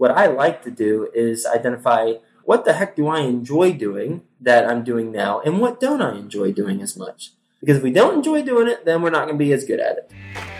what I like to do is identify what the heck do I enjoy doing that I'm doing now and what don't I enjoy doing as much. Because if we don't enjoy doing it, then we're not going to be as good at it.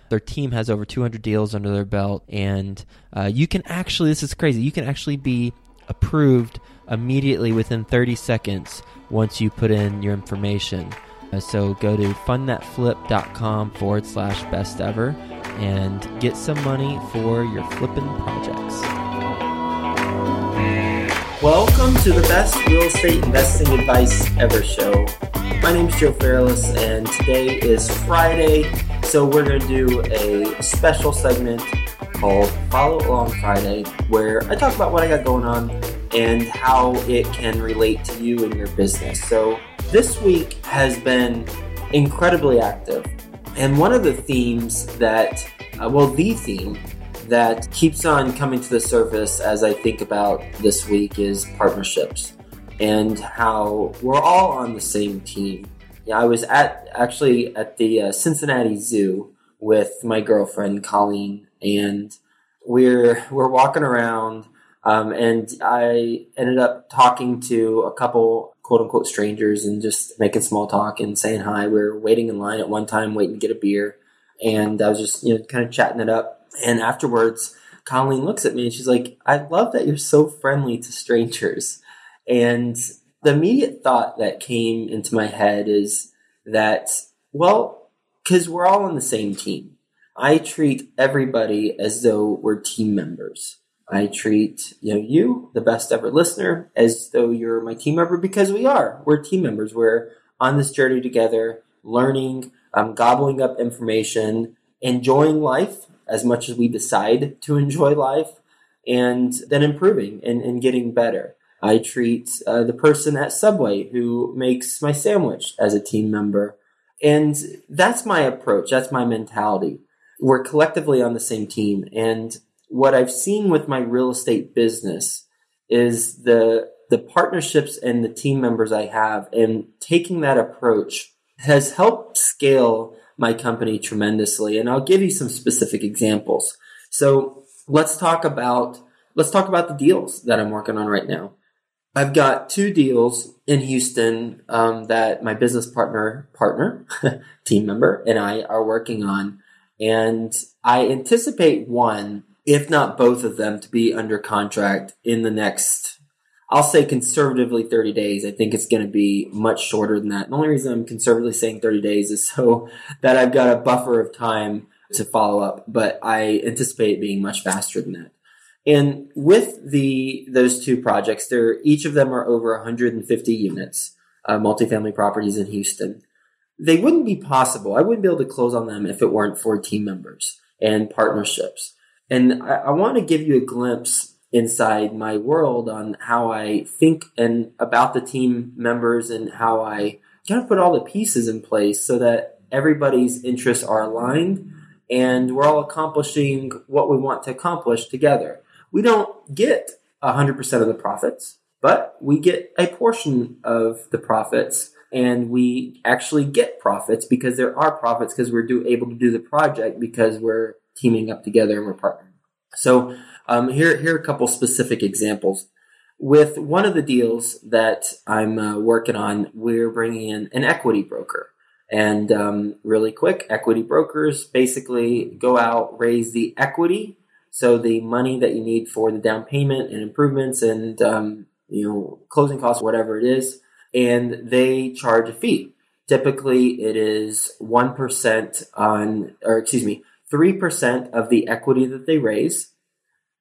Their team has over 200 deals under their belt, and uh, you can actually, this is crazy, you can actually be approved immediately within 30 seconds once you put in your information. Uh, so go to fundthatflip.com forward slash best ever and get some money for your flipping projects. Welcome to the best real estate investing advice ever show. My name is Joe Fairless, and today is Friday, so we're going to do a special segment called Follow Along Friday, where I talk about what I got going on and how it can relate to you and your business. So, this week has been incredibly active, and one of the themes that, uh, well, the theme that keeps on coming to the surface as I think about this week is partnerships and how we're all on the same team. Yeah, I was at actually at the uh, Cincinnati Zoo with my girlfriend Colleen, and we're we're walking around, um, and I ended up talking to a couple quote unquote strangers and just making small talk and saying hi. We were waiting in line at one time, waiting to get a beer, and I was just you know kind of chatting it up and afterwards, Colleen looks at me and she's like, I love that you're so friendly to strangers. And the immediate thought that came into my head is that, well, because we're all on the same team. I treat everybody as though we're team members. I treat you know you, the best ever listener, as though you're my team member because we are. We're team members. We're on this journey together, learning, um, gobbling up information, enjoying life, as much as we decide to enjoy life and then improving and, and getting better. I treat uh, the person at Subway who makes my sandwich as a team member. And that's my approach. That's my mentality. We're collectively on the same team. And what I've seen with my real estate business is the, the partnerships and the team members I have and taking that approach has helped scale my company tremendously. And I'll give you some specific examples. So let's talk about let's talk about the deals that I'm working on right now. I've got two deals in Houston um, that my business partner, partner, team member, and I are working on, and I anticipate one, if not both of them, to be under contract in the next I'll say conservatively 30 days. I think it's going to be much shorter than that. The only reason I'm conservatively saying 30 days is so that I've got a buffer of time to follow up, but I anticipate being much faster than that. And with the those two projects, there each of them are over 150 units, uh, multifamily properties in Houston. They wouldn't be possible. I wouldn't be able to close on them if it weren't for team members and partnerships. And I, I want to give you a glimpse inside my world on how I think and about the team members and how I kind of put all the pieces in place so that everybody's interests are aligned and we're all accomplishing what we want to accomplish together. We don't get 100% of the profits, but we get a portion of the profits and we actually get profits because there are profits because we're do, able to do the project because we're teaming up together and we're partnering. So um, here, here are a couple specific examples. With one of the deals that I'm uh, working on, we're bringing in an equity broker. And um, really quick, equity brokers basically go out, raise the equity, so the money that you need for the down payment and improvements and um, you know closing costs, whatever it is, and they charge a fee. Typically, it is one percent on, or excuse me, three percent of the equity that they raise,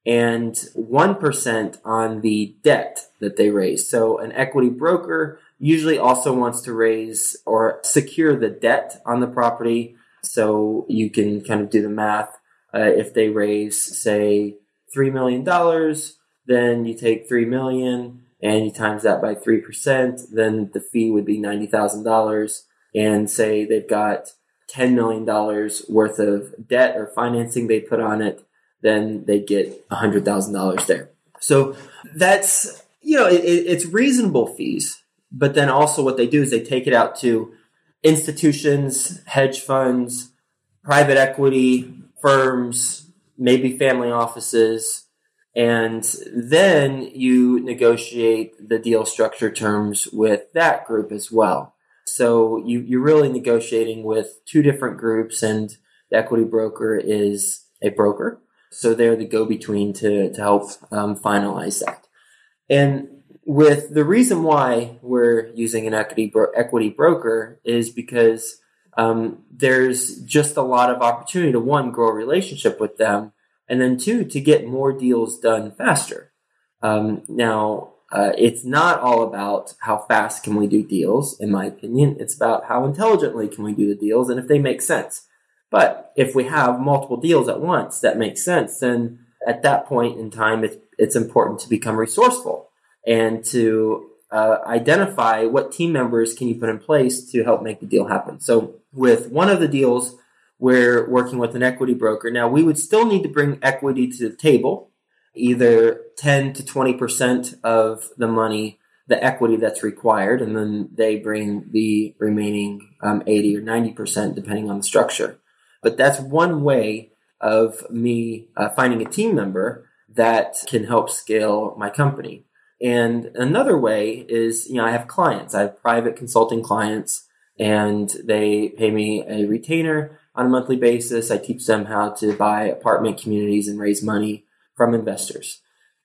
and 1% on the debt that they raise. So an equity broker usually also wants to raise or secure the debt on the property. So you can kind of do the math. Uh, if they raise, say, $3 million, then you take 3 million and you times that by 3%, then the fee would be $90,000. And say they've got $10 million worth of debt or financing they put on it then they get $100,000 there. So that's, you know, it, it's reasonable fees. But then also what they do is they take it out to institutions, hedge funds, private equity firms, maybe family offices. And then you negotiate the deal structure terms with that group as well. So you, you're really negotiating with two different groups, and the equity broker is a broker so they're the go between to, to help um, finalize that. And with the reason why we're using an equity, bro- equity broker is because um, there's just a lot of opportunity to one, grow a relationship with them, and then two, to get more deals done faster. Um, now, uh, it's not all about how fast can we do deals, in my opinion. It's about how intelligently can we do the deals and if they make sense. But if we have multiple deals at once that makes sense, then at that point in time, it's, it's important to become resourceful and to uh, identify what team members can you put in place to help make the deal happen. So with one of the deals, we're working with an equity broker. Now we would still need to bring equity to the table, either 10 to 20% of the money, the equity that's required, and then they bring the remaining um, 80 or 90% depending on the structure. But that's one way of me uh, finding a team member that can help scale my company. And another way is, you know, I have clients. I have private consulting clients and they pay me a retainer on a monthly basis. I teach them how to buy apartment communities and raise money from investors.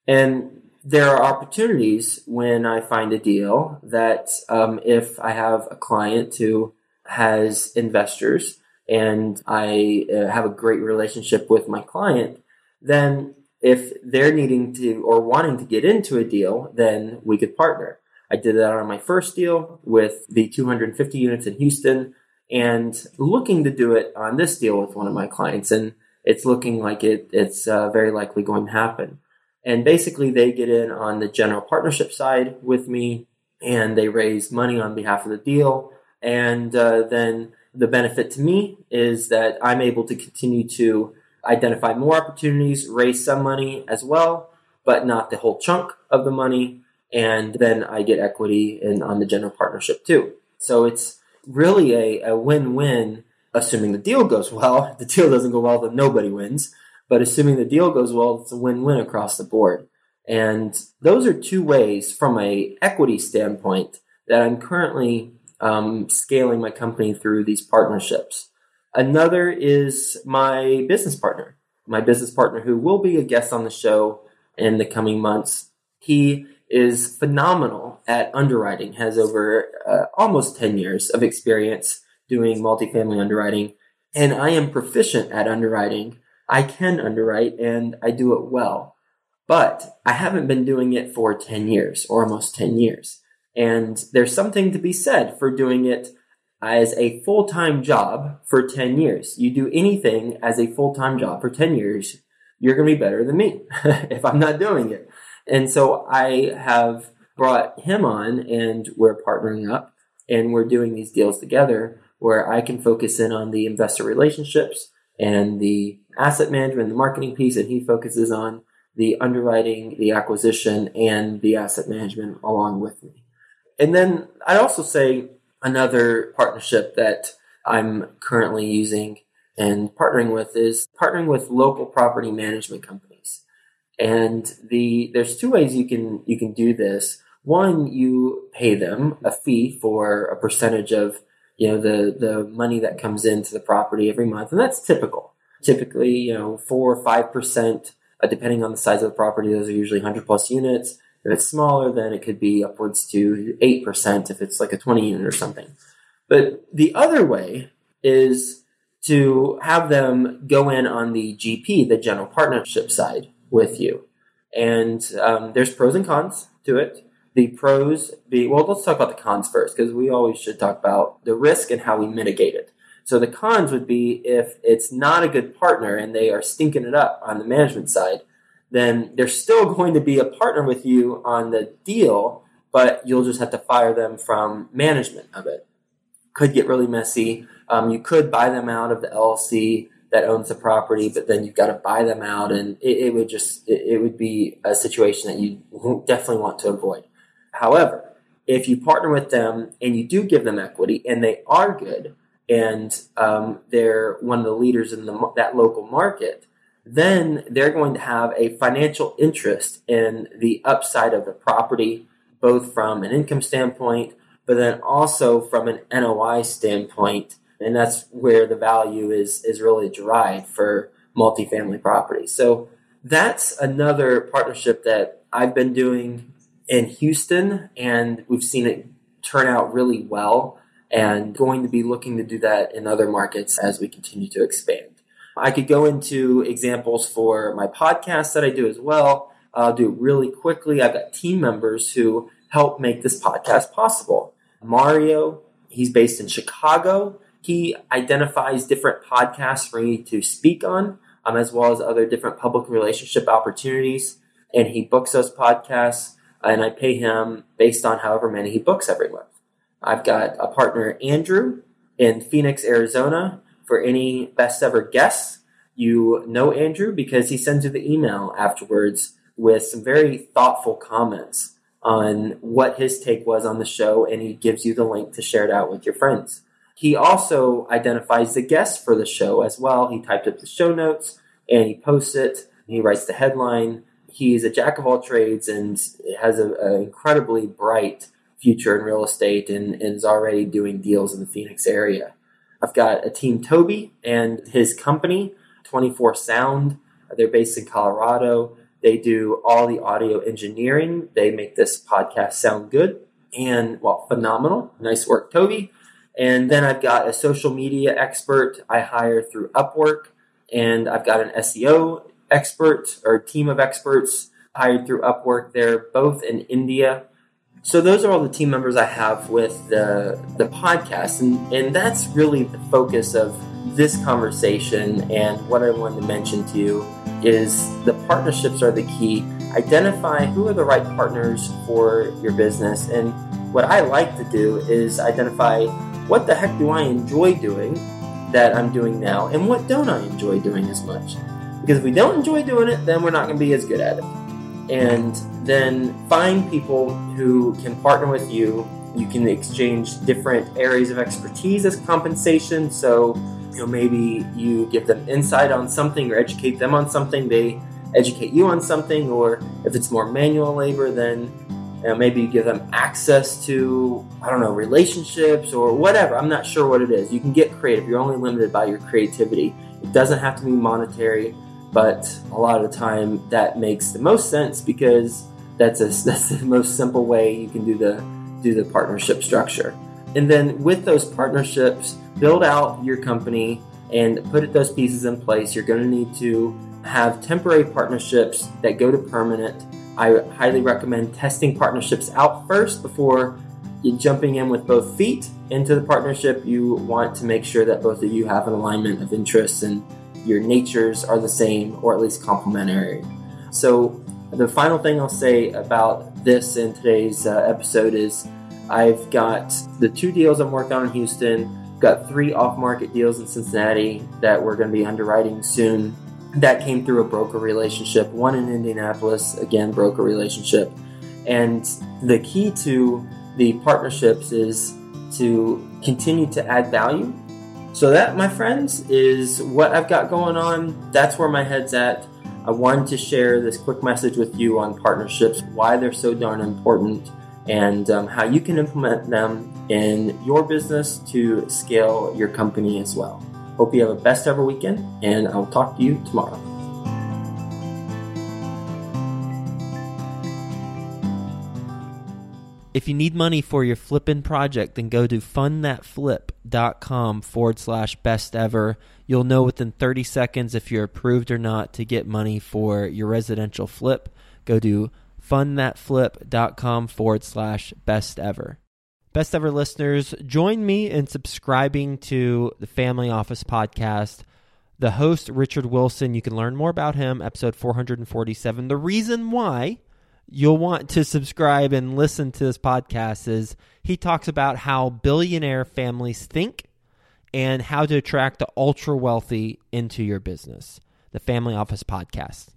And there are opportunities when I find a deal that um, if I have a client who has investors and I uh, have a great relationship with my client, then if they're needing to or wanting to get into a deal, then we could partner. I did that on my first deal with the 250 units in Houston and looking to do it on this deal with one of my clients. And it's looking like it, it's uh, very likely going to happen. And basically, they get in on the general partnership side with me and they raise money on behalf of the deal. And uh, then the benefit to me is that I'm able to continue to identify more opportunities, raise some money as well, but not the whole chunk of the money. And then I get equity in on the general partnership too. So it's really a, a win-win, assuming the deal goes well. If the deal doesn't go well, then nobody wins. But assuming the deal goes well, it's a win-win across the board. And those are two ways from a equity standpoint that I'm currently um, scaling my company through these partnerships. Another is my business partner, my business partner who will be a guest on the show in the coming months. He is phenomenal at underwriting, has over uh, almost 10 years of experience doing multifamily underwriting, and I am proficient at underwriting. I can underwrite and I do it well, but I haven't been doing it for 10 years or almost 10 years. And there's something to be said for doing it as a full time job for 10 years. You do anything as a full time job for 10 years, you're going to be better than me if I'm not doing it. And so I have brought him on and we're partnering up and we're doing these deals together where I can focus in on the investor relationships and the asset management, the marketing piece, and he focuses on the underwriting, the acquisition, and the asset management along with me. And then I'd also say another partnership that I'm currently using and partnering with is partnering with local property management companies. And the there's two ways you can you can do this. One, you pay them a fee for a percentage of you know the the money that comes into the property every month, and that's typical. Typically, you know, four or five percent, uh, depending on the size of the property. Those are usually hundred plus units. If it's smaller, then it could be upwards to eight percent if it's like a twenty unit or something. But the other way is to have them go in on the GP, the general partnership side, with you. And um, there's pros and cons to it. The pros be well, let's talk about the cons first because we always should talk about the risk and how we mitigate it. So the cons would be if it's not a good partner and they are stinking it up on the management side, then they're still going to be a partner with you on the deal, but you'll just have to fire them from management of it. Could get really messy. Um, you could buy them out of the LLC that owns the property, but then you've got to buy them out, and it, it would just it, it, would be a situation that you definitely want to avoid. However, if you partner with them and you do give them equity, and they are good, and um, they're one of the leaders in the, that local market, then they're going to have a financial interest in the upside of the property, both from an income standpoint, but then also from an NOI standpoint and that's where the value is is really derived for multifamily property. So that's another partnership that I've been doing in Houston, and we've seen it turn out really well. And going to be looking to do that in other markets as we continue to expand. I could go into examples for my podcast that I do as well. I'll do it really quickly. I've got team members who help make this podcast possible. Mario, he's based in Chicago. He identifies different podcasts for me to speak on, um, as well as other different public relationship opportunities. And he books those podcasts, and I pay him based on however many he books every month. I've got a partner, Andrew, in Phoenix, Arizona, for any best ever guests. You know Andrew because he sends you the email afterwards with some very thoughtful comments on what his take was on the show, and he gives you the link to share it out with your friends. He also identifies the guests for the show as well. He typed up the show notes and he posts it. He writes the headline. He's a jack of all trades and has an incredibly bright future in real estate and, and is already doing deals in the Phoenix area. I've got a team Toby and his company, 24 Sound. They're based in Colorado. They do all the audio engineering. They make this podcast sound good and, well, phenomenal. Nice work, Toby. And then I've got a social media expert I hire through Upwork, and I've got an SEO expert or team of experts hired through Upwork. They're both in India. So those are all the team members I have with the the podcast, and and that's really the focus of this conversation. And what I wanted to mention to you is the partnerships are the key. Identify who are the right partners for your business, and what I like to do is identify what the heck do I enjoy doing that I'm doing now, and what don't I enjoy doing as much? Because if we don't enjoy doing it, then we're not going to be as good at it. And then find people who can partner with you. You can exchange different areas of expertise as compensation. So, you know, maybe you give them insight on something or educate them on something. They educate you on something, or if it's more manual labor, then you know, maybe you give them access to, I don't know, relationships or whatever. I'm not sure what it is. You can get creative. You're only limited by your creativity. It doesn't have to be monetary, but a lot of the time that makes the most sense because that's a, that's the most simple way you can do the do the partnership structure. And then with those partnerships, build out your company and put those pieces in place. You're going to need to have temporary partnerships that go to permanent I highly recommend testing partnerships out first before jumping in with both feet into the partnership. You want to make sure that both of you have an alignment of interests and your natures are the same or at least complementary. So, the final thing I'll say about this in today's uh, episode is I've got the two deals I'm working on in Houston, got three off market deals in Cincinnati that we're going to be underwriting soon that came through a broker relationship. One in Indianapolis, again, broker relationship. And the key to the partnerships is to continue to add value. So, that, my friends, is what I've got going on. That's where my head's at. I wanted to share this quick message with you on partnerships, why they're so darn important, and um, how you can implement them in your business to scale your company as well. Hope you have a best ever weekend, and I'll talk to you tomorrow. If you need money for your flipping project, then go to fundthatflip.com forward slash best ever. You'll know within 30 seconds if you're approved or not to get money for your residential flip. Go to fundthatflip.com forward slash best ever. Best ever listeners, join me in subscribing to the Family Office podcast. The host, Richard Wilson, you can learn more about him, episode 447. The reason why you'll want to subscribe and listen to this podcast is he talks about how billionaire families think and how to attract the ultra wealthy into your business. The Family Office Podcast.